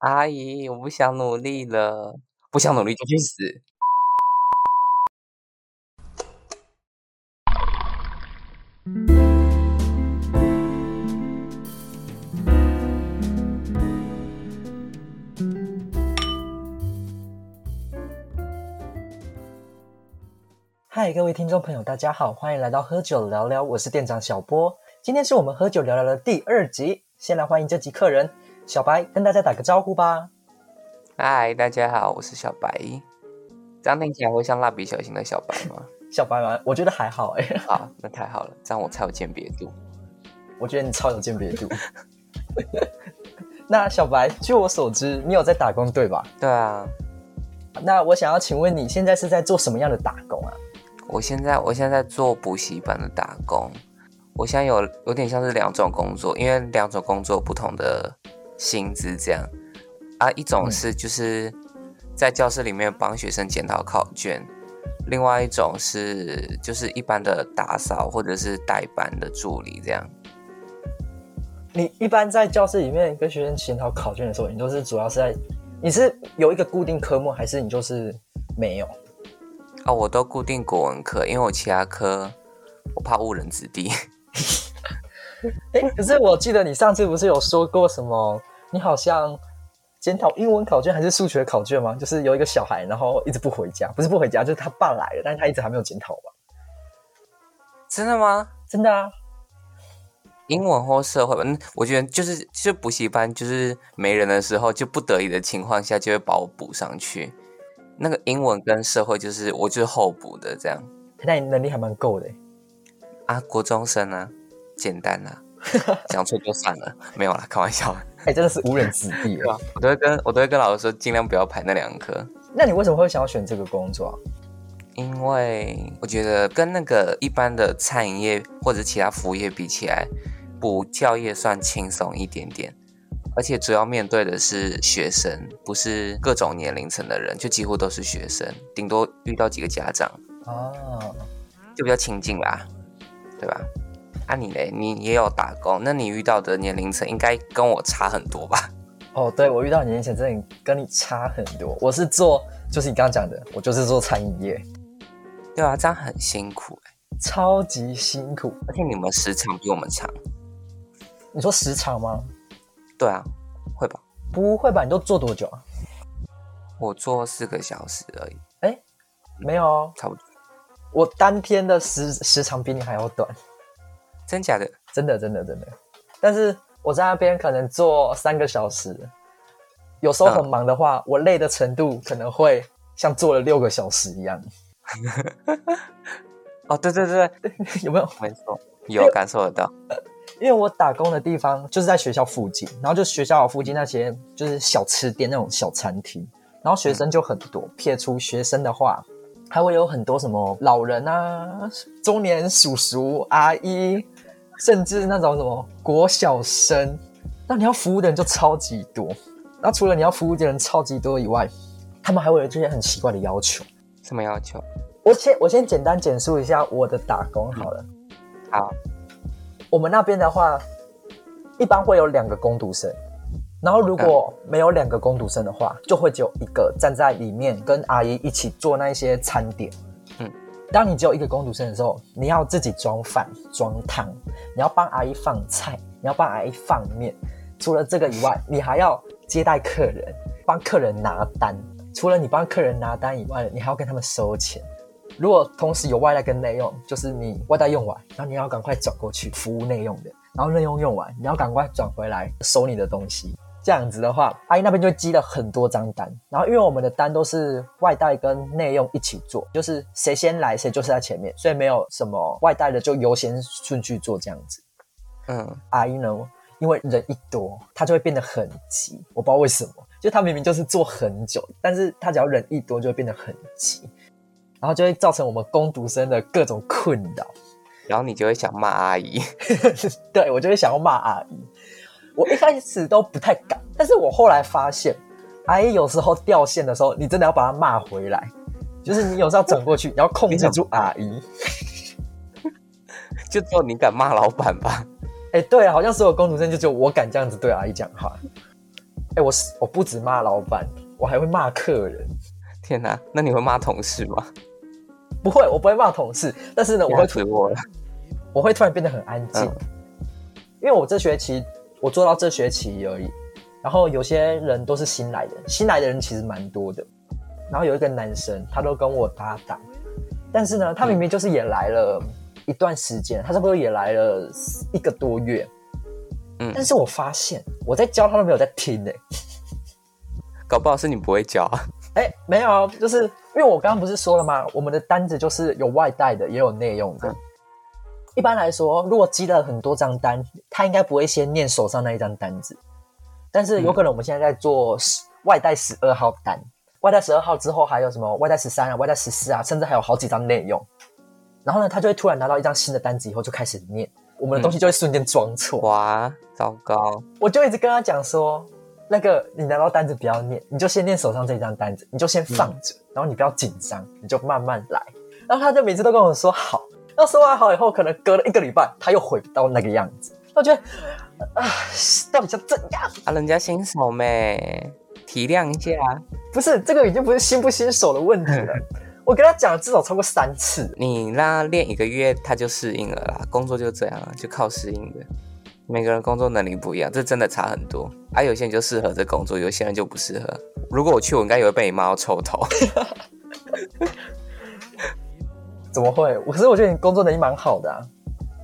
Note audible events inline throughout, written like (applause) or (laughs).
阿姨，我不想努力了，不想努力就去死。嗨，各位听众朋友，大家好，欢迎来到喝酒聊聊，我是店长小波。今天是我们喝酒聊聊的第二集，先来欢迎这集客人小白，跟大家打个招呼吧。嗨，大家好，我是小白。这样听起来会像蜡笔小新的小白吗？(laughs) 小白吗？我觉得还好哎。好，那太好了，这样我才有鉴别度。我觉得你超有鉴别度。(laughs) 那小白，据我所知，你有在打工对吧？对啊。那我想要请问你现在是在做什么样的打工啊？我现在我现在在做补习班的打工。我现在有有点像是两种工作，因为两种工作不同的薪资这样啊。一种是就是在教室里面帮学生检讨考卷，另外一种是就是一般的打扫或者是代班的助理这样。你一般在教室里面跟学生检讨考卷的时候，你都是主要是在你是有一个固定科目，还是你就是没有？哦，我都固定国文课，因为我其他科我怕误人子弟。(laughs) 哎，可是我记得你上次不是有说过什么？你好像检讨英文考卷还是数学考卷吗？就是有一个小孩，然后一直不回家，不是不回家，就是他爸来了，但是他一直还没有检讨吧？真的吗？真的啊！英文或社会吧，嗯，我觉得就是就补习班，就是没人的时候，就不得已的情况下，就会把我补上去。那个英文跟社会，就是我就是后补的这样。那你能力还蛮够的。啊，国中生啊，简单啊，讲错就算了，(laughs) 没有啦，开玩笑。哎，真的是无人子弟啊！我都会跟我都会跟老师说，尽量不要排那两科。那你为什么会想要选这个工作？因为我觉得跟那个一般的餐饮业或者其他服务业比起来，补教业算轻松一点点，而且主要面对的是学生，不是各种年龄层的人，就几乎都是学生，顶多遇到几个家长哦，就比较亲近啦。对吧？啊，你嘞？你也有打工，那你遇到的年龄层应该跟我差很多吧？(laughs) 哦，对，我遇到年龄层真的跟你差很多。我是做，就是你刚刚讲的，我就是做餐饮业。对啊，这样很辛苦哎，超级辛苦。而且你们时长比我们长。你说时长吗？对啊，会吧？不会吧？你都做多久啊？我做四个小时而已。哎，没有哦，差不多。我当天的时时长比你还要短，真假的？真的真的真的。但是我在那边可能坐三个小时，有时候很忙的话，我累的程度可能会像坐了六个小时一样。(laughs) 哦，对对对，(laughs) 有没有？没错，有感受得到。因为我打工的地方就是在学校附近，然后就学校附近那些就是小吃店那种小餐厅，然后学生就很多。撇除学生的话。还会有很多什么老人啊、中年叔叔阿姨，甚至那种什么国小生，那你要服务的人就超级多。那除了你要服务的人超级多以外，他们还会有这些很奇怪的要求。什么要求？我先我先简单简述一下我的打工好了。好，我们那边的话，一般会有两个工读生。然后如果没有两个工读生的话，就会只有一个站在里面跟阿姨一起做那些餐点。当你只有一个工读生的时候，你要自己装饭、装汤，你要帮阿姨放菜，你要帮阿姨放面。除了这个以外，你还要接待客人，帮客人拿单。除了你帮客人拿单以外，你还要跟他们收钱。如果同时有外带跟内用，就是你外带用完，然后你要赶快转过去服务内用的，然后内用用完，你要赶快转回来收你的东西。这样子的话，阿姨那边就积了很多张单，然后因为我们的单都是外带跟内用一起做，就是谁先来谁就是在前面，所以没有什么外带的就优先顺序做这样子。嗯，阿姨呢，因为人一多，她就会变得很急，我不知道为什么，就她明明就是做很久，但是她只要人一多就会变得很急，然后就会造成我们工读生的各种困扰，然后你就会想骂阿姨，(laughs) 对我就会想要骂阿姨。我一开始都不太敢，但是我后来发现，阿姨有时候掉线的时候，你真的要把她骂回来，就是你有时候转过去，你要控制住阿姨。(laughs) 就只有你敢骂老板吧？哎，对啊，好像所有工读生就只有我敢这样子对阿姨讲话。哎、我是我不止骂老板，我还会骂客人。天哪，那你会骂同事吗？不会，我不会骂同事，但是呢，我会我了。我会突然变得很安静，嗯因为我这学期我做到这学期而已，然后有些人都是新来的，新来的人其实蛮多的。然后有一个男生，他都跟我搭档，但是呢，他明明就是也来了一段时间，他差不多也来了一个多月，嗯但是我发现我在教他都没有在听诶、搞不好是你不会教啊。哎、没有，就是因为我刚刚不是说了吗？我们的单子就是有外带的，也有内用的。嗯一般来说，如果积了很多张单，他应该不会先念手上那一张单子。但是有可能我们现在在做外带十二号单，外带十二号之后还有什么外带十三啊、外带十四啊，甚至还有好几张内用。然后呢，他就会突然拿到一张新的单子以后就开始念，我们的东西就会瞬间装错。哇，糟糕！我就一直跟他讲说，那个你拿到单子不要念，你就先念手上这张单子，你就先放着，然后你不要紧张，你就慢慢来。然后他就每次都跟我说好，然后说完好以后，可能隔了一个礼拜，他又回到那个样子。我觉得啊，到底想怎样？啊，人家新手妹，体谅一下。不是这个已经不是新不新手的问题了。(laughs) 我跟他讲了至少超过三次，你让他练一个月，他就适应了啦。工作就这样啊，就靠适应的。每个人工作能力不一样，这真的差很多。啊，有些人就适合这工作，有些人就不适合。如果我去，我应该也会被你骂到臭头。(laughs) 怎么会？可是我觉得你工作能力蛮好的啊。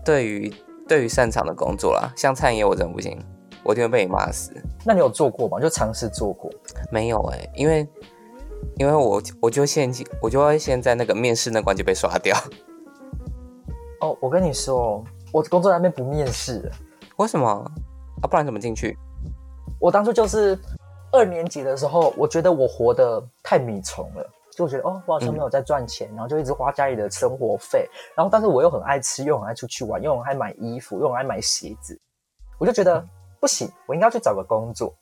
对于对于擅长的工作啦，像餐饮业我真的不行，我一定会被你骂死。那你有做过吗？就尝试做过。没有哎、因为因为我我就先我就会先在那个面试那关就被刷掉。哦，我跟你说，我工作那边不面试的。为什么啊？不然怎么进去？我当初就是二年级的时候，我觉得我活得太米虫了，就我觉得哦，我好像没有在赚钱，然后就一直花家里的生活费，然后但是我又很爱吃，又很爱出去玩，又很爱买衣服，又很爱买鞋子，我就觉得不行，我应该去找个工作。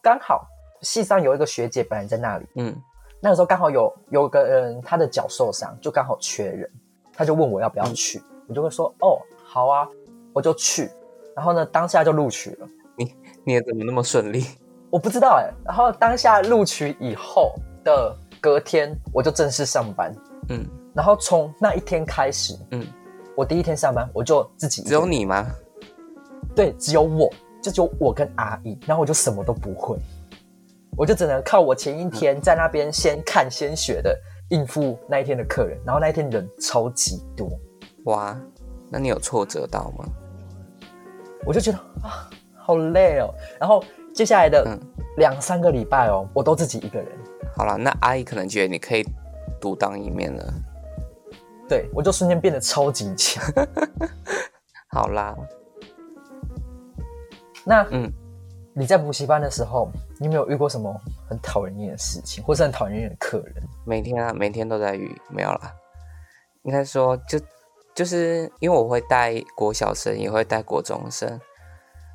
刚好系上有一个学姐本来在那里，嗯那个时候刚好有有个人他的脚受伤，就刚好缺人，他就问我要不要去，我就会说哦好啊，我就去，然后呢当下就录取了。你也怎么那么顺利？我不知道哎、然后当下录取以后的隔天，我就正式上班。嗯然后从那一天开始，嗯，我第一天上班，我就自己只有你吗？对，只有我，就只有我跟阿姨，然后我就什么都不会，我就只能靠我前一天在那边先看先学的应付那一天的客人，然后那一天人超级多，哇，那你有挫折到吗？我就觉得啊好累哦。然后接下来的嗯两三个礼拜哦，我都自己一个人。好了，那阿姨可能觉得你可以独当一面了。对，我就瞬间变得超级强。(laughs) 好啦，那嗯，你在补习班的时候，你有没有遇过什么很讨人厌的事情，或是很讨人厌的客人？每天啊，每天都在遇，没有啦。应该说，就就是因为我会带国小生，也会带国中生。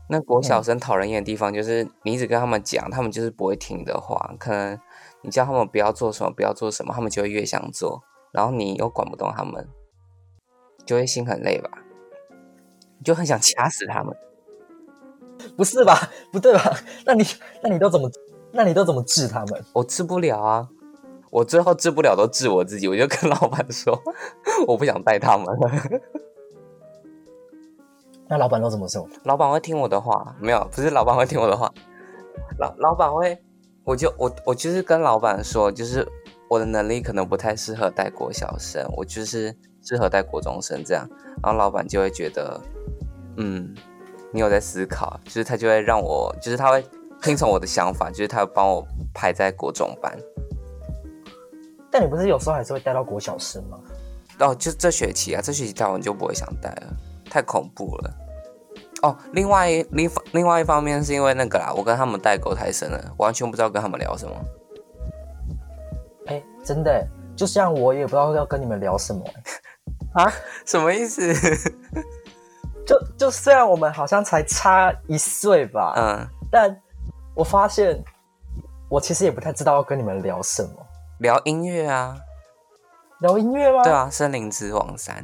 那国小生讨人厌的地方，就是你一直跟他们讲，他们就是不会听的话。可能你叫他们不要做什么，不要做什么，他们就会越想做。然后你又管不动他们，就会心很累吧？就很想掐死他们。(laughs) 不是吧？不对吧？那你那你都怎么那你都怎么治他们？我治不了啊，我最后治不了都治我自己，我就跟老板说，(laughs) 我不想带他们了。(laughs) 那老板都怎么说？老板会听我的话，没有，不是老板会听我的话，老老板会，我就我我就是跟老板说，就是我的能力可能不太适合带国小生，我就是适合带国中生这样，然后老板就会觉得，嗯，你有在思考，就是他就会让我，就是他会听从我的想法，就是他会帮我排在国中班。但你不是有时候还是会带到国小生吗？哦，就这学期啊，这学期带完就不会想带了，太恐怖了。哦，另外一另另外一方面是因为那个啦，我跟他们代沟太深了，完全不知道跟他们聊什么。哎，真的耶，就像我也不知道要跟你们聊什么耶。啊？(laughs) 什么意思？(laughs) 就就虽然我们好像才差一岁吧，嗯，但我发现我其实也不太知道要跟你们聊什么。聊音乐啊，聊音乐吗？对，啊，《森林之王三》，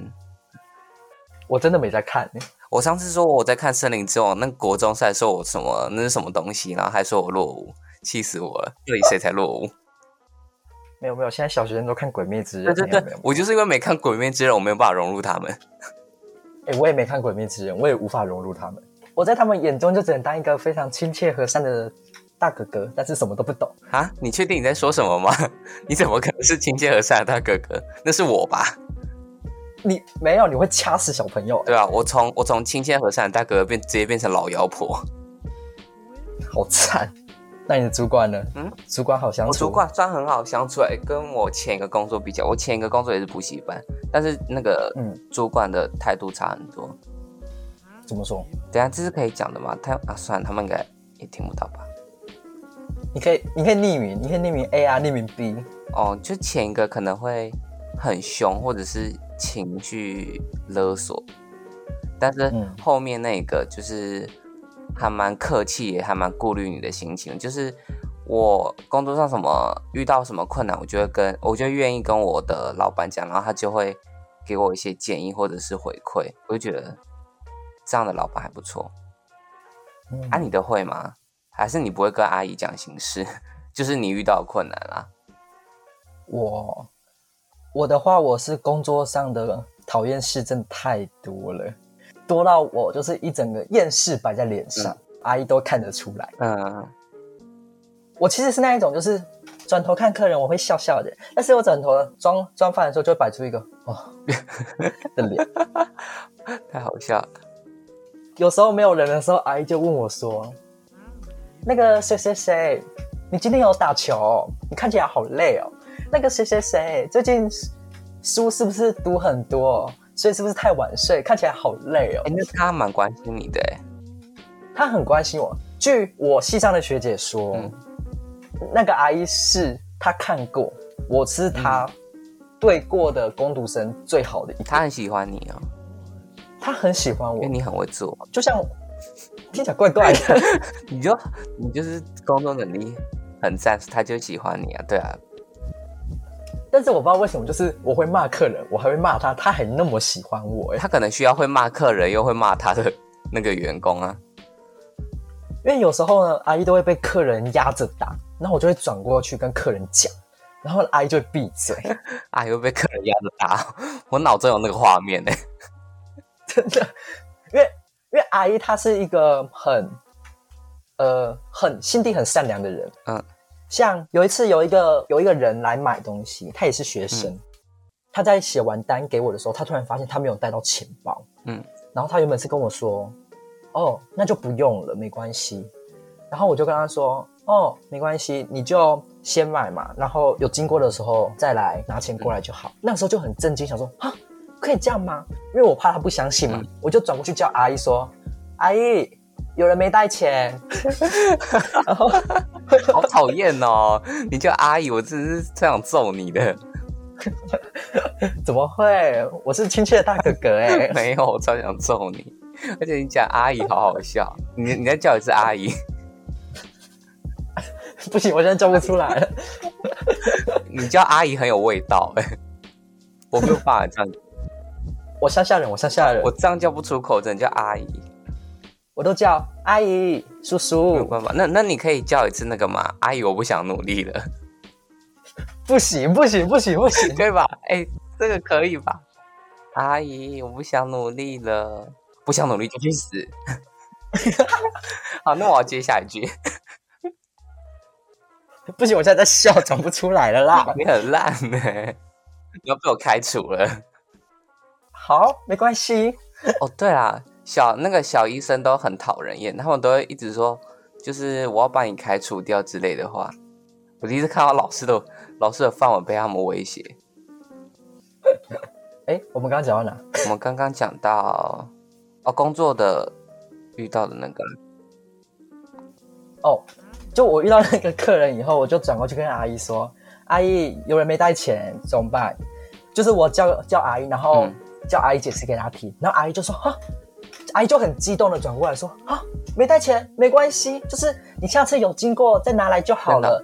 我真的没在看耶。我上次说我在看《森林之王》，那国中赛说我什么那是什么东西，然后还说我落伍，气死我了！到底谁才落伍？(laughs) 没有没有，现在小学生都看《鬼灭之刃》。对对对，我就是因为没看《鬼灭之刃》，我没有办法融入他们。(laughs) 哎，我也没看《鬼灭之刃》，我也无法融入他们。我在他们眼中就只能当一个非常亲切和善的大哥哥，但是什么都不懂啊！你确定你在说什么吗？(laughs) 你怎么可能是亲切和善的大哥哥？那是我吧？你没有，你会掐死小朋友。对啊，我从我从亲切和善的大哥哥变直接变成老妖婆，(laughs) 好惨。那你的主管呢？嗯，主管好相处。我主管算很好相处，哎，跟我前一个工作比较，我前一个工作也是补习班，但是那个嗯，主管的态度差很多。怎么说？等下这是可以讲的吗？他啊，算了，他们应该也听不到吧？你可以，你可以匿名，你可以匿名 A 啊，匿名 B。哦，就前一个可能会很凶，或者是。情绪勒索，但是后面那个就是还蛮客气，也还蛮顾虑你的心情。就是我工作上什么遇到什么困难，我就会跟我就愿意跟我的老板讲，然后他就会给我一些建议或者是回馈。我就觉得这样的老板还不错。啊，你的会吗？还是你不会跟阿姨讲心事？(laughs) 就是你遇到困难啊？我。我的话，我是工作上的讨厌事真的太多了，多到我就是一整个厌世摆在脸上，阿姨都看得出来。嗯，我其实是那一种，就是转头看客人我会笑笑的，但是我转头装装饭的时候就会摆出一个哦 (laughs) 的脸，太好笑了。有时候没有人的时候，阿姨就问我说：“那个谁谁谁，你今天有打球？你看起来好累哦。”那个谁谁谁最近书是不是读很多？所以是不是太晚睡？看起来好累哦。哎，那他蛮关心你的哎。他很关心我。据我系上的学姐说，那个阿姨是她看过，我是她对过的攻读生最好的一。他很喜欢你哦。他很喜欢我，因为你很会做。就像听起来怪怪的，(laughs) 你就你就是工作能力很赞，他就喜欢你啊。对啊。但是我不知道为什么，就是我会骂客人，我还会骂他，他还那么喜欢我。他可能需要会骂客人，又会骂他的那个员工啊。因为有时候呢，阿姨都会被客人压着打，然后我就会转过去跟客人讲，然后阿姨就会闭嘴。(laughs) 阿姨会被客人压着打，(laughs) 我脑中有那个画面呢。真的，因为因为阿姨她是一个很呃很心地很善良的人，嗯。像有一次有一个有一个人来买东西，他也是学生，他在写完单给我的时候，他突然发现他没有带到钱包，嗯，然后他原本是跟我说，哦，那就不用了，没关系，然后我就跟他说，哦，没关系，你就先买嘛，然后有经过的时候再来拿钱过来就好。那时候就很震惊，想说啊，可以这样吗？因为我怕他不相信嘛，我就转过去叫阿姨说，阿姨。有人没带钱，(laughs) 好讨厌哦！你叫阿姨，我真是这样揍你的。(laughs) 怎么会？我是亲切的大哥哥哎。(laughs) 没有，我超想揍你。而且你讲阿姨好好笑，你你再叫一次阿姨。(laughs) 不行，我现在叫不出来了。你叫阿姨很有味道哎，我没有办法这样。我乡下人，我乡下人，我这样叫不出口，只能叫阿姨。我都叫阿姨、叔叔，没有办法。那那你可以叫一次那个吗？阿姨，我不想努力了。(laughs) 不行，不行，不行，不行，对吧？哎，这个可以吧？阿姨，我不想努力了，不想努力就去死。(laughs) 好，那我要接下一句。(laughs) 不行，我现在在笑，讲不出来了啦。你很烂呢，你要被我开除了。好，没关系。哦，对啦。小那个小医生都很讨人厌，他们都会一直说，就是我要把你开除掉之类的话。我第一次看到老师的老师的范文被他们威胁。(laughs) 哎，我们刚刚讲到哪？我们刚刚讲到哦，工作的遇到的那个。哦，就我遇到那个客人以后，我就转过去跟阿姨说：“阿姨，有人没带钱，怎么办？”就是我叫叫阿姨，然后叫阿姨解释给他听，然后阿姨就说：“哈。”阿姨就很激动的转过来说：“啊，没带钱没关系，就是你下次有经过再拿来就好了。”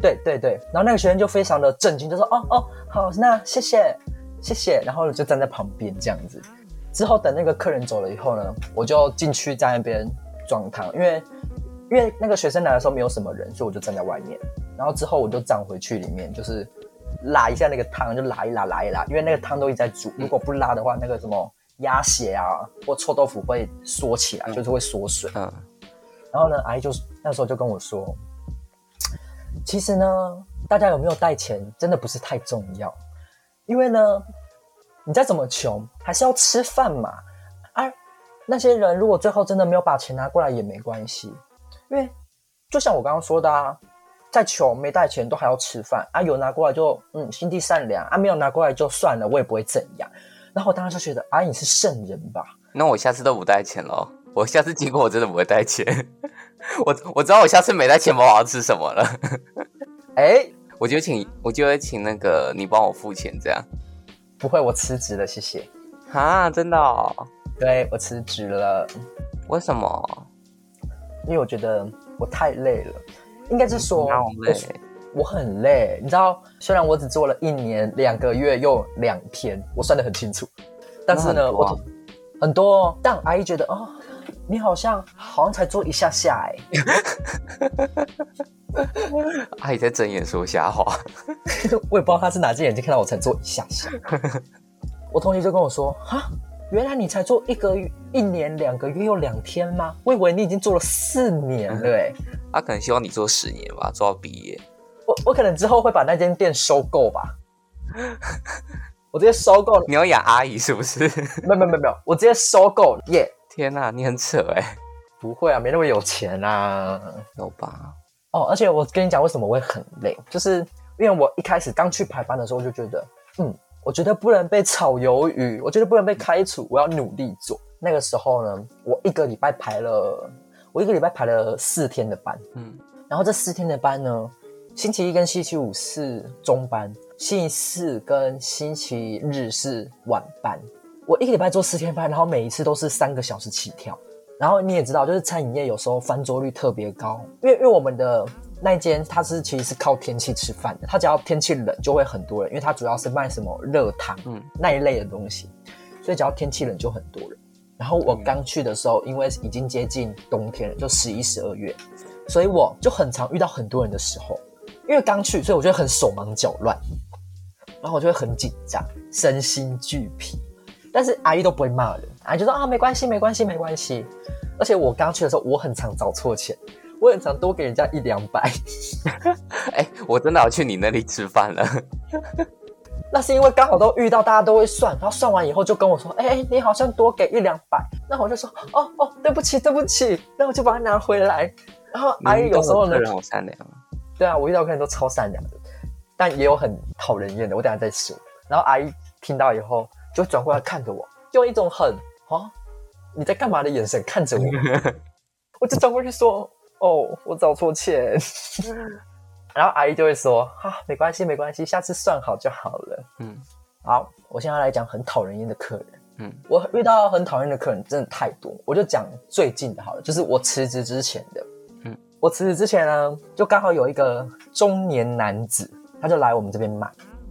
对对对，然后那个学生就非常的震惊，就说：“哦哦，好，那谢谢谢谢。”然后就站在旁边这样子。之后等那个客人走了以后呢，我就进去在那边装汤，因为因为那个学生来的时候没有什么人，所以我就站在外面。然后之后我就站回去里面，就是拉一下那个汤，就拉一拉，拉一拉，因为那个汤都一直在煮，如果不拉的话，那个什么鸭血啊或臭豆腐会缩起来，就是会缩水。嗯，然后呢，阿姨就那时候就跟我说，其实呢，大家有没有带钱真的不是太重要，因为呢，你再怎么穷还是要吃饭嘛。啊，那些人如果最后真的没有把钱拿过来也没关系，因为就像我刚刚说的啊，再穷没带钱都还要吃饭啊，有拿过来就嗯心地善良啊，没有拿过来就算了，我也不会怎样。然后我当时就觉得阿姨你是圣人吧。那我下次都不带钱喽。我下次经过我真的不会带钱。(laughs) 我我知道我下次没带钱包我要吃什么了。哎，(laughs) 我就请我就会请那个你帮我付钱这样。不会，我辞职了，谢谢。啊，真的？哦？对，我辞职了。为什么？因为我觉得我太累了。应该是说，累，我很累。你知道，虽然我只做了一年两个月又两天，我算得很清楚。但是呢，我很多，但阿姨觉得哦，你好像好像才做一下下哎。(laughs) 阿姨在睁眼说瞎话。(laughs) 我也不知道她是哪只眼睛看到我才做一下下。我同学就跟我说哈。原来你才做一个月、一年、两个月又两天吗？我以为你已经做了四年了哎。(laughs) 他可能希望你做十年吧，做到毕业。我我可能之后会把那间店收购吧。(laughs) 我直接收购。你要养阿姨是不是？(laughs) 没有没有没有，我直接收购耶！天哪，你很扯哎。不会啊，没那么有钱啊。有吧？哦，而且我跟你讲，为什么会很累？就是因为我一开始刚去排班的时候，就觉得嗯。我觉得不能被炒鱿鱼，我觉得不能被开除，我要努力做。那个时候呢，我一个礼拜排了，我一个礼拜排了四天的班，嗯，然后这四天的班呢，星期一跟星期五是中班，星期四跟星期日是晚班。我一个礼拜做四天班，然后每一次都是三个小时起跳。然后你也知道，就是餐饮业有时候翻桌率特别高，因为因为我们的。那间它是其实是靠天气吃饭的，它只要天气冷就会很多人，因为它主要是卖什么热汤，嗯，那一类的东西，所以只要天气冷就很多人。然后我刚去的时候，因为已经接近冬天了，就十一、十二月，所以我就很常遇到很多人的时候，因为刚去，所以我觉得很手忙脚乱，然后我就会很紧张，身心俱疲。但是阿姨都不会骂人，阿姨就说啊，没关系，没关系，没关系。而且我刚去的时候，我很常找错钱。我很常多给人家一两百，(laughs) 哎，我真的要去你那里吃饭了。(laughs) 那是因为刚好都遇到，大家都会算，然后算完以后就跟我说：“哎哎，你好像多给一两百。”那我就说：“哦哦，对不起对不起。”那我就把它拿回来。然后阿姨有时候呢，好善良。对啊，我遇到客人都超善良的，但也有很讨人厌的。我等下再说。然后阿姨听到以后就转过来看着我，用一种很啊你在干嘛的眼神看着我。(laughs) 我就转过去说。哦，我找错钱，(laughs) 然后阿姨就会说：“哈，没关系，没关系，下次算好就好了。”嗯，好，我现在来讲很讨人厌的客人。嗯，我遇到很讨厌的客人真的太多，我就讲最近的好了，就是我辞职之前的。嗯，我辞职之前呢，就刚好有一个中年男子，他就来我们这边买，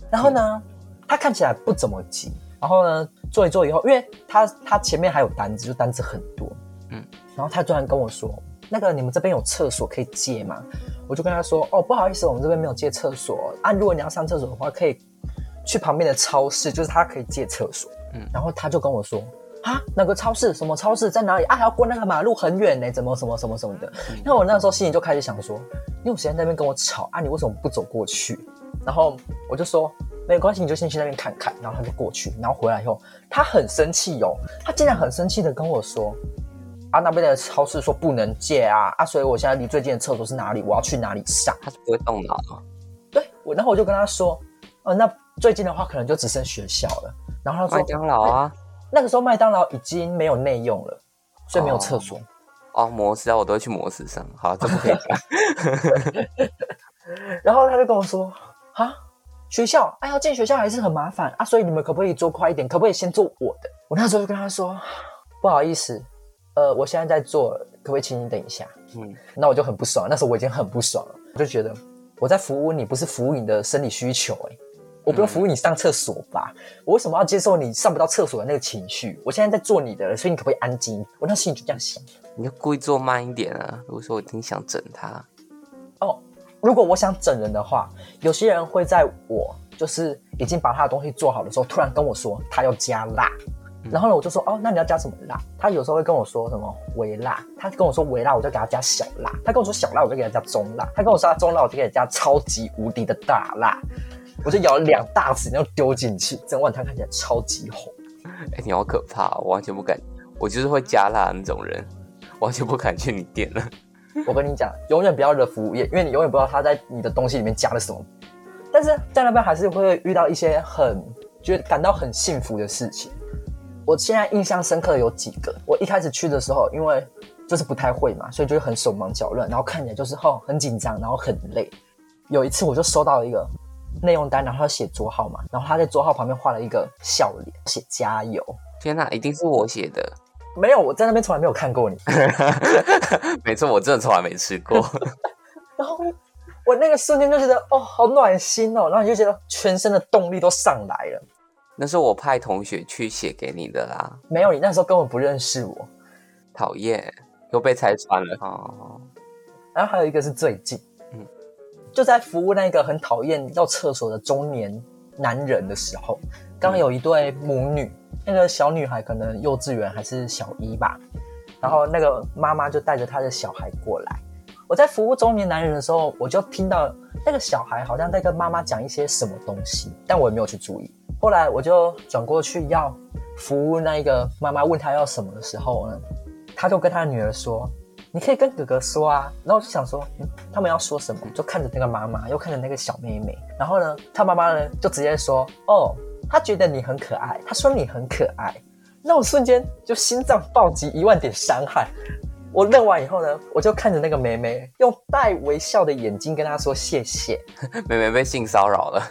然后呢，他看起来不怎么急，然后呢，做一做以后，因为他他前面还有单子，就单子很多。嗯，然后他突然跟我说。那个你们这边有厕所可以借吗？我就跟他说，哦，不好意思，我们这边没有借厕所啊。如果你要上厕所的话，可以去旁边的超市，就是他可以借厕所。嗯，然后他就跟我说，啊，那个超市？什么超市？在哪里？啊，还要过那个马路很远呢，怎么什么什么什么的？那我那时候心里就开始想说，你有时间在那边跟我吵啊？你为什么不走过去？然后我就说，没关系，你就先去那边看看。然后他就过去，然后回来以后，他很生气哦，他竟然很生气的跟我说。啊，那边的超市说不能借啊啊，所以我现在离最近的厕所是哪里？我要去哪里上？他是不会动脑啊。对，我然后我就跟他说，呃，那最近的话可能就只剩学校了。然后他说麦当劳啊，那个时候麦当劳已经没有内用了，所以没有厕所。哦，模式啊，我都会去模式上。好，这不可以讲。(laughs) 然后他就跟我说，啊，学校，哎，要进学校还是很麻烦啊，所以你们可不可以做快一点？可不可以先做我的？我那时候就跟他说，不好意思。呃，我现在在做，可不可以请你等一下？嗯，那我就很不爽。那时候我已经很不爽了，我就觉得我在服务你，不是服务你的生理需求。哎，我不用服务你上厕所吧？我为什么要接受你上不到厕所的那个情绪？我现在在做你的，所以你可不可以安静？我那心里就这样想。你就故意做慢一点啊！如果说我挺想整他，哦，如果我想整人的话，有些人会在我就是已经把他的东西做好的时候，突然跟我说他要加辣。然后呢，我就说哦，那你要加什么辣？他有时候会跟我说什么微辣，他跟我说微辣，我就给他加小辣；他跟我说小辣，我就给他加中辣；他跟我说中辣，我就给他加超级无敌的大辣。我就舀了两大匙，然后丢进去，整碗汤看起来超级红。哎，你好可怕，我完全不敢，我就是会加辣那种人，完全不敢去你店了。我跟你讲，永远不要惹服务业，因为你永远不知道他在你的东西里面加了什么。但是在那边还是会遇到一些很觉得感到很幸福的事情。我现在印象深刻的有几个。我一开始去的时候，因为就是不太会嘛，所以就很手忙脚乱，然后看起来就是哦很紧张，然后很累。有一次我就收到了一个内容单，然后他写桌号嘛，然后他在桌号旁边画了一个笑脸，写加油。天哪，一定是我写的。没有，我在那边从来没有看过你。(laughs) 没错，我真的从来没吃过。(laughs) 然后我那个瞬间就觉得哦，好暖心哦，然后你就觉得全身的动力都上来了。那是我派同学去写给你的啦。没有，你那时候根本不认识我。讨厌，又被拆穿了哦。然后还有一个是最近，嗯，就在服务那个很讨厌要厕所的中年男人的时候，刚有一对母女，那个小女孩可能幼稚园还是小一吧，然后那个妈妈就带着她的小孩过来。我在服务中年男人的时候，我就听到那个小孩好像在跟妈妈讲一些什么东西，但我也没有去注意。后来我就转过去要服务那一个妈妈，问他要什么的时候呢，他就跟他女儿说：“你可以跟哥哥说啊。”然后我就想说，嗯，他们要说什么？就看着那个妈妈，又看着那个小妹妹。然后呢，他妈妈呢就直接说：“哦，他觉得你很可爱，他说你很可爱。”那我瞬间就心脏暴击一万点伤害。我认完以后呢，我就看着那个妹妹，用带微笑的眼睛跟她说谢谢。(laughs) 妹妹被性骚扰了。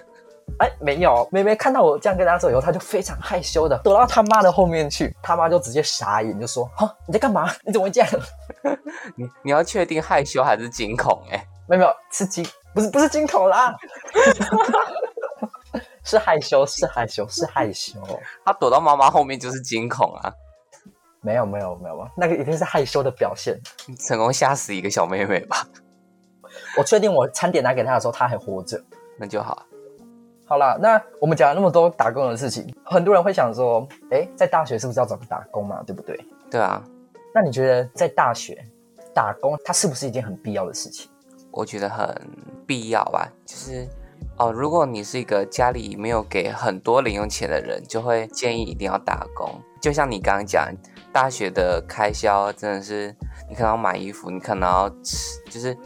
哎，没有，妹妹看到我这样跟她说以后，她就非常害羞的躲到他妈的后面去。他妈就直接傻眼，就说：“哈，你在干嘛？你怎么会这样？” (laughs) 你你要确定害羞还是惊恐？哎，没有没有，是惊，不是不是惊恐啦，(laughs) 是害羞，是害羞，是害羞。他躲到妈妈后面就是惊恐啊？没有没有没有那个一定是害羞的表现。成功吓死一个小妹妹吧？我确定我餐点拿给她的时候，她还活着，那就好。好啦，那我们讲了那么多打工的事情，很多人会想说，哎，在大学是不是要找个打工嘛？对不对？对啊。那你觉得在大学打工，它是不是一件很必要的事情？我觉得很必要吧。就是哦，如果你是一个家里没有给很多零用钱的人，就会建议一定要打工。就像你刚刚讲，大学的开销真的是，你可能要买衣服，你可能要吃，就是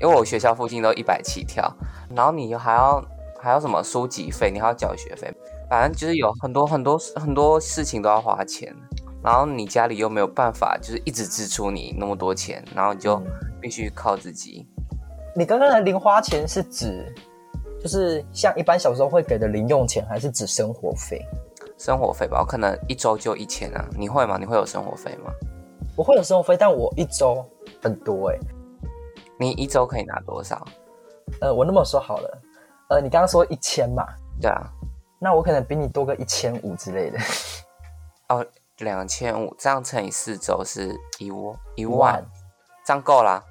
因为我学校附近都一百起跳，然后你还要。还有什么书籍费？你还要缴学费，反正就是有很多很多很多事情都要花钱。然后你家里又没有办法，就是一直支出你那么多钱，然后你就必须靠自己。你刚刚的零花钱是指，就是像一般小时候会给的零用钱，还是指生活费？生活费吧，我可能一周就一千啊。你会吗？你会有生活费吗？我会有生活费，但我一周很多哎。你一周可以拿多少？呃，我那么说好了。呃，你刚刚说一千嘛？对啊，那我可能比你多个一千五之类的。哦，两千五，这样乘以四周是一万，一万，这样够啦。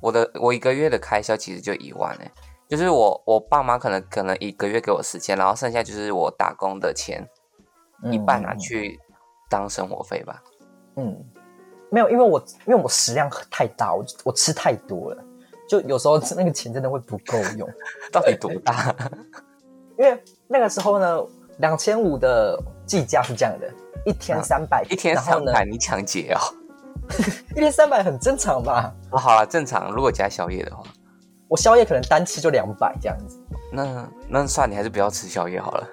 我的我一个月的开销其实就一万哎，就是我我爸妈可能可能一个月给我四千，然后剩下就是我打工的钱，一半拿去当生活费吧。嗯，没有，因为我因为我食量太大，我我吃太多了。就有时候那个钱真的会不够用，(laughs) 到底多大？(laughs) 因为那个时候呢，两千五的计价是这样的，一天三百，一天三百，你抢劫哦？一天三百很正常吧？哦，好了，正常。如果加宵夜的话，我宵夜可能单吃就两百这样子。那那算你还是不要吃宵夜好了。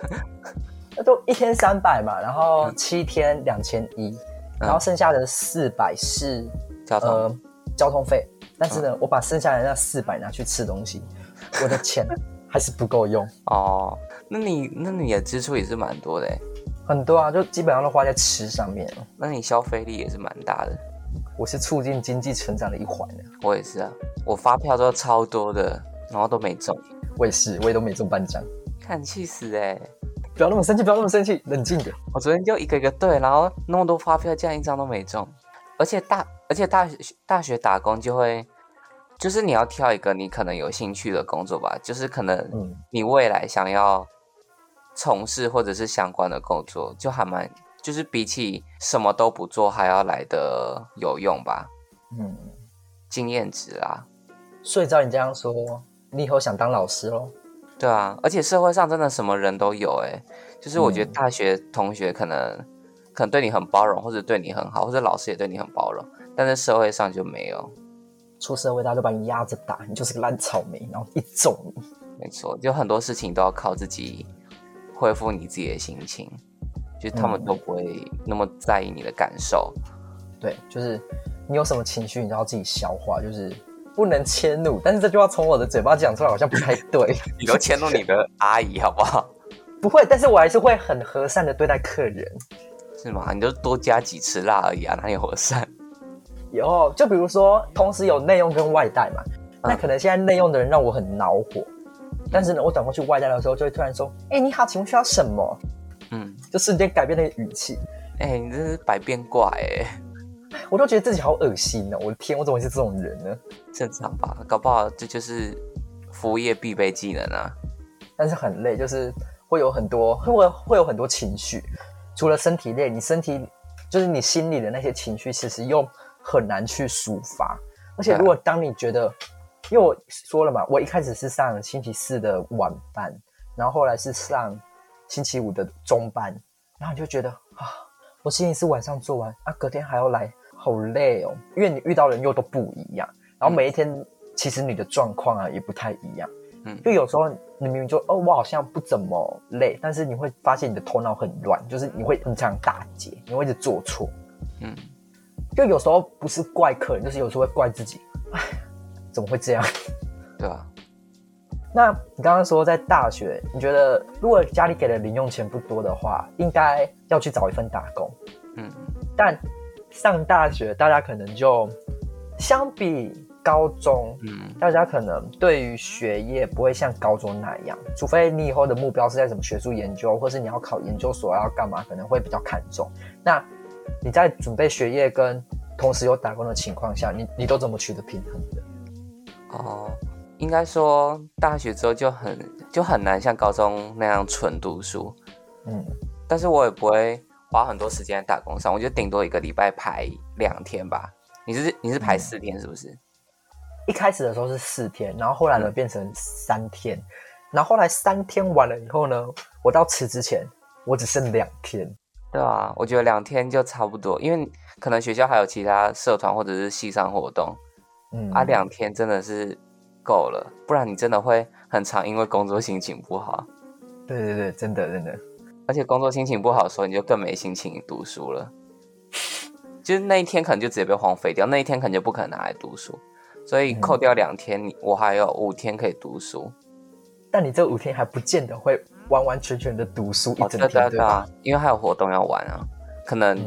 那都一天三百嘛，然后七天两千一，然后剩下的四百是交通交通费。但是呢，我把剩下的那四百拿去吃东西，(laughs) 我的钱还是不够用哦。那你那你的支出也是蛮多的很多啊，就基本上都花在吃上面那你消费力也是蛮大的。我是促进经济成长的一环呢。我也是啊，我发票都超多的，然后都没中。我也是，我也都没中半张。看气死哎！不要那么生气，不要那么生气，冷静点。我昨天就一个一个对，然后那么多发票，竟然一张都没中。而且大，而且大学大学打工就会，就是你要挑一个你可能有兴趣的工作吧，就是可能你未来想要从事或者是相关的工作，就还蛮，就是比起什么都不做还要来的有用吧。嗯，经验值啊。所以照你这样说，你以后想当老师喽？对啊，而且社会上真的什么人都有哎，就是我觉得大学同学可能。可能对你很包容，或者对你很好，或者老师也对你很包容，但在社会上就没有。出社会，大家就把你压着打，你就是个烂草莓，然后一揍你。没错，就很多事情都要靠自己恢复你自己的心情，就他们都不会那么在意你的感受。对，就是你有什么情绪，你都要自己消化，就是不能迁怒。但是这句话从我的嘴巴讲出来好像不太对。(laughs) 你都迁怒你的阿姨好不好？(laughs) 不会，但是我还是会很和善的对待客人。是吗？你就多加几次辣而已啊，哪里和善？有，就比如说，同时有内用跟外带嘛。那可能现在内用的人让我很恼火，但是呢，我转过去外带的时候，就会突然说：“哎，你好，请问需要什么？”嗯，就瞬间改变那个语气。哎，你这是百变怪哎！我都觉得自己好恶心哦！我的天，我怎么会是这种人呢？正常吧，搞不好这就是服务业必备技能啊。但是很累，就是会有很多会会有很多情绪。除了身体累，你身体就是你心里的那些情绪，其实又很难去抒发。而且，如果当你觉得，因为我说了嘛，我一开始是上星期四的晚班，然后后来是上星期五的中班，然后你就觉得啊，我星期四晚上做完啊，隔天还要来，好累哦。因为你遇到人又都不一样，然后每一天其实你的状况啊也不太一样。嗯就有时候你明明就哦，我好像不怎么累，但是你会发现你的头脑很乱，就是你会经常打结，你会一直做错。嗯，就有时候不是怪客人，就是有时候会怪自己。哎，怎么会这样？(laughs) 对啊。(laughs) 那你刚刚说在大学，你觉得如果家里给的零用钱不多的话，应该要去找一份打工。嗯，但上大学大家可能就相比。高中，嗯，大家可能对于学业不会像高中那样，除非你以后的目标是在什么学术研究，或是你要考研究所要干嘛，可能会比较看重。那你在准备学业跟同时有打工的情况下，你你都怎么取得平衡的？哦，应该说大学之后就很就很难像高中那样纯读书，嗯，但是我也不会花很多时间在打工上，我就顶多一个礼拜排两天吧。你是你是排四天是不是？一开始的时候是四天，然后后来呢变成三天，然后后来三天完了以后呢，我到辞之前我只剩两天。对啊，我觉得两天就差不多，因为可能学校还有其他社团或者是系上活动，嗯，啊，两天真的是够了，不然你真的会很长，因为工作心情不好。对对对，真的真的，而且工作心情不好的时候，你就更没心情读书了，就是那一天可能就直接被荒废掉，那一天可能就不可能拿来读书。所以扣掉两天，我还有五天可以读书。但你这五天还不见得会完完全全的读书一整天，对吧？因为还有活动要玩啊，可能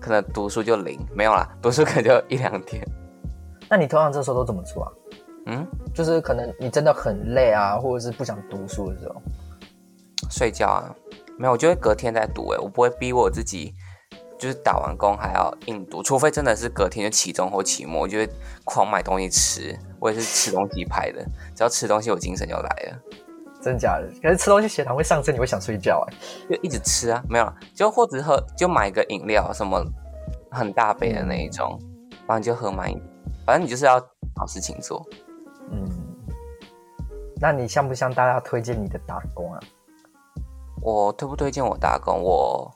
可能读书就零，没有啦，(laughs) 读书可能就一两天。那你通常这时候都怎么做啊？嗯，就是可能你真的很累啊，或者是不想读书的时候，睡觉啊？没有，我就会隔天再读。哎，我不会逼我自己。就是打完工还要硬读，除非真的是隔天就期中或期末，我就会狂买东西吃。我也是吃东西拍的，只要吃东西，我精神就来了。真假的？可是吃东西血糖会上升，你会想睡觉哎？就一直吃啊，没有，就或者喝，就买个饮料，什么很大杯的那一种，反正就喝满，反正你就是要找事情做。嗯，那你向不向大家推荐你的打工啊？我推不推荐我打工？我。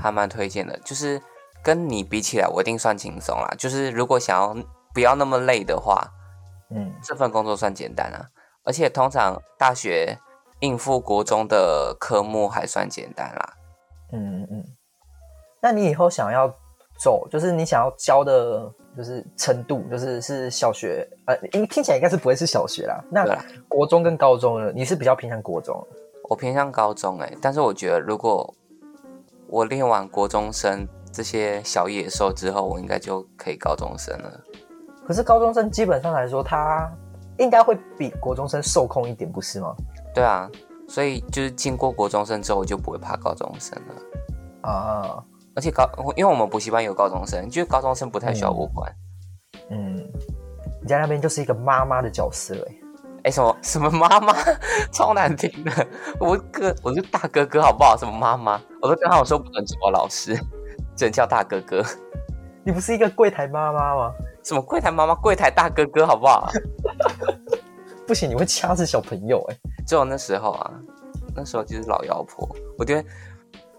还蛮推荐的，就是跟你比起来，我一定算轻松啦。就是如果想要不要那么累的话，嗯，这份工作算简单啊。而且通常大学应付国中的科目还算简单啦。嗯嗯。那你以后想要走，就是你想要教的，就是程度，就是是小学，呃，应听起来应该是不会是小学啦。那国中跟高中呢？你是比较偏向国中？我偏向高中哎，但是我觉得如果我练完国中生这些小野兽之后，我应该就可以高中生了。可是高中生基本上来说，他应该会比国中生受控一点，不是吗？对啊，所以就是经过国中生之后，我就不会怕高中生了。啊，而且高，因为我们补习班有高中生，就是高中生不太需要我管。嗯，你在那边就是一个妈妈的角色哎。哎，什么 (laughs) 什么妈妈，(laughs) 超难听的。我哥，我是大哥哥，好不好？什么妈妈，我都跟他说不能叫我老师，只能叫大哥哥。你不是一个柜台妈妈吗？什么柜台妈妈，柜台大哥哥，好不好？(laughs) 不行，你会掐死小朋友哎。只有那时候啊，那时候就是老妖婆。我觉得，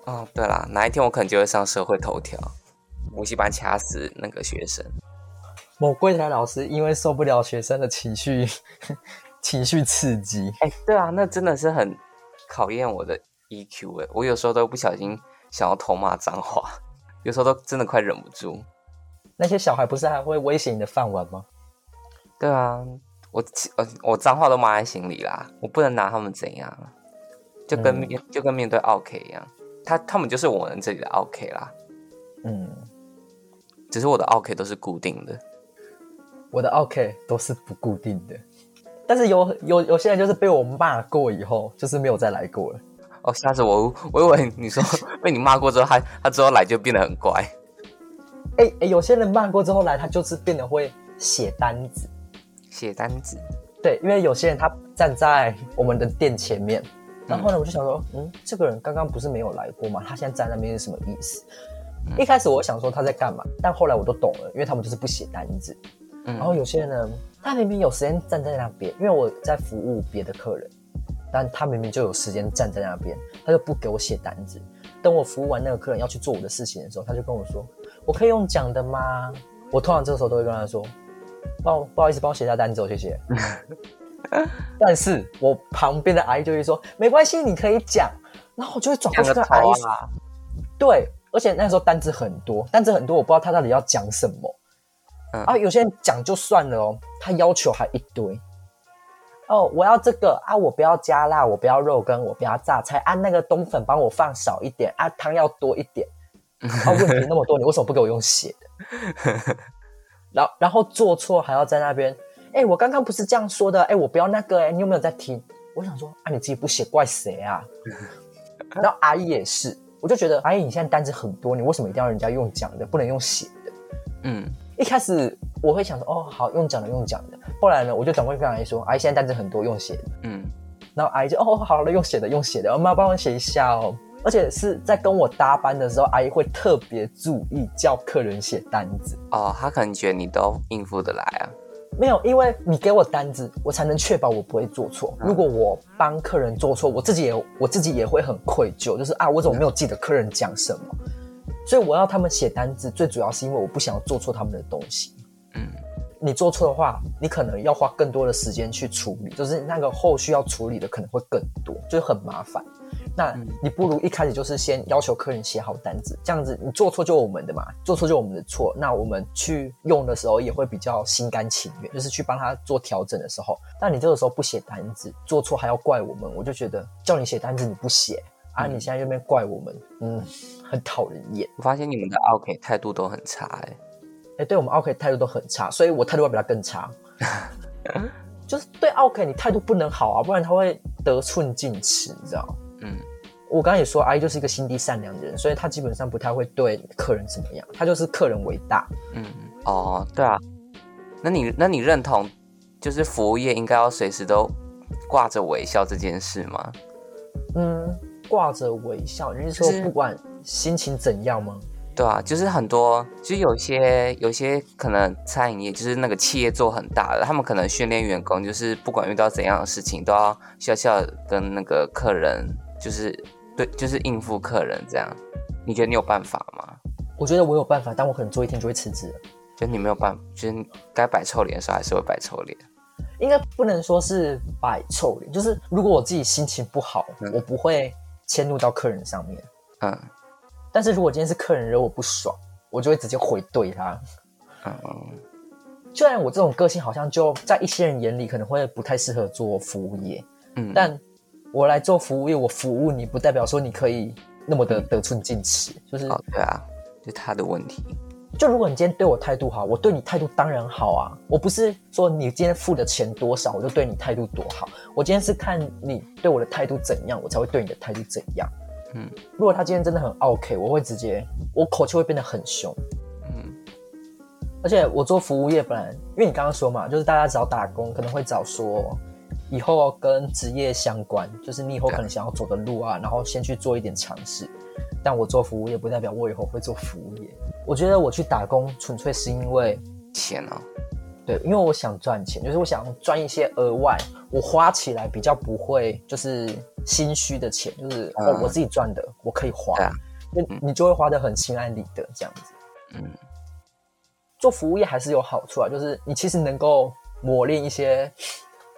哦，对了，哪一天我可能就会上社会头条，补习班掐死那个学生。某柜台老师因为受不了学生的情绪。情绪刺激，哎，对啊，那真的是很考验我的 EQ 哎，我有时候都不小心想要偷骂脏话，有时候都真的快忍不住。那些小孩不是还会威胁你的饭碗吗？对啊，我呃我脏话都骂在心里啦，我不能拿他们怎样，就跟面就跟面对 OK 一样，他他们就是我们这里的 OK 啦，嗯，只是我的 OK 都是固定的，我的 OK 都是不固定的。但是有有有些人就是被我骂过以后，就是没有再来过了。哦，下次我我以为你说 (laughs) 被你骂过之后，他他之后来就变得很乖。哎哎，有些人骂过之后来，他就是变得会写单子。写单子。对，因为有些人他站在我们的店前面，然后呢，我就想说，嗯，这个人刚刚不是没有来过吗？他现在站那边是什么意思？一开始我想说他在干嘛，但后来我都懂了，因为他们就是不写单子。然后有些人呢。他明明有时间站在那边，因为我在服务别的客人，但他明明就有时间站在那边，他就不给我写单子。等我服务完那个客人要去做我的事情的时候，他就跟我说：“我可以用讲的吗？”我通常这个时候都会跟他说：“帮不好意思，帮我写下单子，谢谢。(laughs) ”但是我旁边的阿姨就会说：“没关系，你可以讲。”然后我就会转过去跟阿姨对，而且那时候单子很多，单子很多，我不知道他到底要讲什么。啊，有些人讲就算了哦，他要求还一堆。哦，我要这个啊，我不要加辣，我不要肉羹，我不要榨菜啊，那个冬粉帮我放少一点啊，汤要多一点。啊，问题那么多，你为什么不给我用写的？然后，然后做错还要在那边，哎，我刚刚不是这样说的，哎，我不要那个，哎，你有没有在听？我想说，啊，你自己不写，怪谁啊？(laughs) 然后阿姨也是，我就觉得阿姨你现在单子很多，你为什么一定要人家用讲的，不能用写的？嗯。一开始我会想说，哦，好用讲的用讲的。后来呢，我就转过去跟阿姨说，阿姨现在单子很多，用写的。嗯，然后阿姨就，哦，好了，用写的，用写的，妈帮我写一下哦。而且是在跟我搭班的时候，阿姨会特别注意叫客人写单子。哦，她可能觉得你都应付得来啊。没有，因为你给我单子，我才能确保我不会做错。如果我帮客人做错，我自己也我自己也会很愧疚，就是啊，我怎么没有记得客人讲什么？所以我要他们写单子，最主要是因为我不想要做错他们的东西。嗯，你做错的话，你可能要花更多的时间去处理，就是那个后续要处理的可能会更多，就是很麻烦。那你不如一开始就是先要求客人写好单子，这样子你做错就我们的嘛，做错就我们的错。那我们去用的时候也会比较心甘情愿，就是去帮他做调整的时候。但你这个时候不写单子，做错还要怪我们，我就觉得叫你写单子你不写。啊！你现在又边怪我们，嗯，很讨人厌。我发现你们的 OK 态度都很差，哎，哎，对我们 OK 态度都很差，所以我态度会比他更差。(laughs) 就是对 OK 你态度不能好啊，不然他会得寸进尺，你知道嗯，我刚刚也说，阿姨就是一个心地善良的人，所以她基本上不太会对客人怎么样，她就是客人为大。嗯，哦，对啊，那你那你认同就是服务业应该要随时都挂着微笑这件事吗？嗯。挂着微笑，你是说不管心情怎样吗？对啊，就是很多，就有些有些可能餐饮业就是那个企业做很大的，他们可能训练员工，就是不管遇到怎样的事情，都要笑笑跟那个客人，就是对，就是应付客人这样。你觉得你有办法吗？我觉得我有办法，但我可能做一天就会辞职。就你没有办法，就是该摆臭脸的时候还是会摆臭脸。应该不能说是摆臭脸，就是如果我自己心情不好，我不会。迁怒到客人上面，嗯，但是如果今天是客人惹我不爽，我就会直接回怼他，嗯，(laughs) 虽然我这种个性好像就在一些人眼里可能会不太适合做服务业，嗯，但我来做服务业，我服务你不代表说你可以那么的得寸进尺，就是，对啊，就他的问题，就如果你今天对我态度好，我对你态度当然好啊。我不是说你今天付的钱多少，我就对你态度多好。我今天是看你对我的态度怎样，我才会对你的态度怎样。嗯如果他今天真的很 OK，我会直接，我口气会变得很凶。嗯而且我做服务业本来，因为你刚刚说嘛，就是大家找打工可能会找说以后跟职业相关，就是你以后可能想要走的路啊，然后先去做一点尝试。但我做服务业不代表我以后会做服务业。我觉得我去打工纯粹是因为，钱哦，对，因为我想赚钱，就是我想赚一些额外，我花起来比较不会就是心虚的钱，就是、哦嗯我自己赚的，我可以花那、你就会花的很心安理得这样子。嗯做服务业还是有好处啊，就是你其实能够磨练一些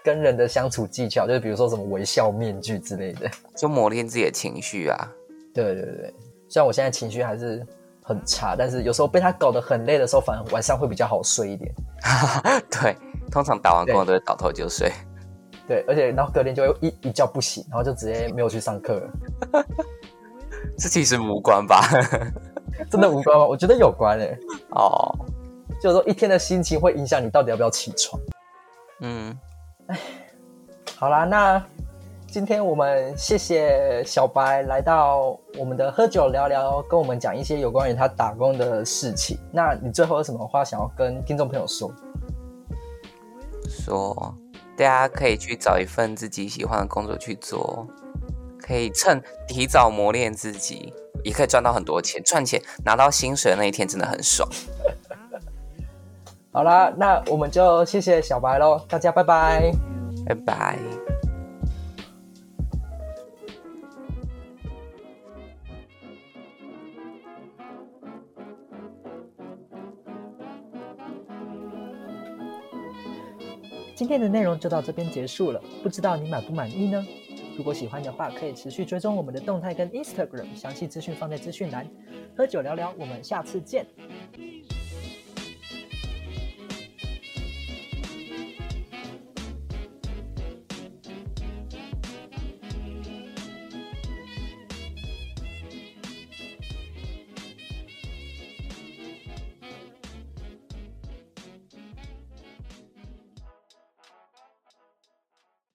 跟人的相处技巧，就是比如说什么微笑面具之类的。就磨练自己的情绪啊。对对对，虽然我现在情绪还是很差，但是有时候被他搞得很累的时候，反而晚上会比较好睡一点。(laughs) 对，通常打完工对都会倒头就睡。对，而且然后隔天就会一一觉不醒，然后就直接没有去上课了。(laughs) 这其实无关吧？(laughs) 真的无关吗？我觉得有关诶、哦，就是说一天的心情会影响你到底要不要起床。嗯，好啦，那今天我们谢谢小白来到我们的喝酒聊聊，跟我们讲一些有关于他打工的事情。那你最后有什么话想要跟听众朋友说？说大家可以去找一份自己喜欢的工作去做，可以趁提早磨练自己，也可以赚到很多钱。赚钱拿到薪水的那一天真的很爽。(laughs) 好啦，那我们就谢谢小白喽，大家拜拜。拜拜。今天的内容就到这边结束了，不知道你满不满意呢？如果喜欢的话，可以持续追踪我们的动态跟 Instagram，详细资讯放在资讯栏。喝酒聊聊，我们下次见。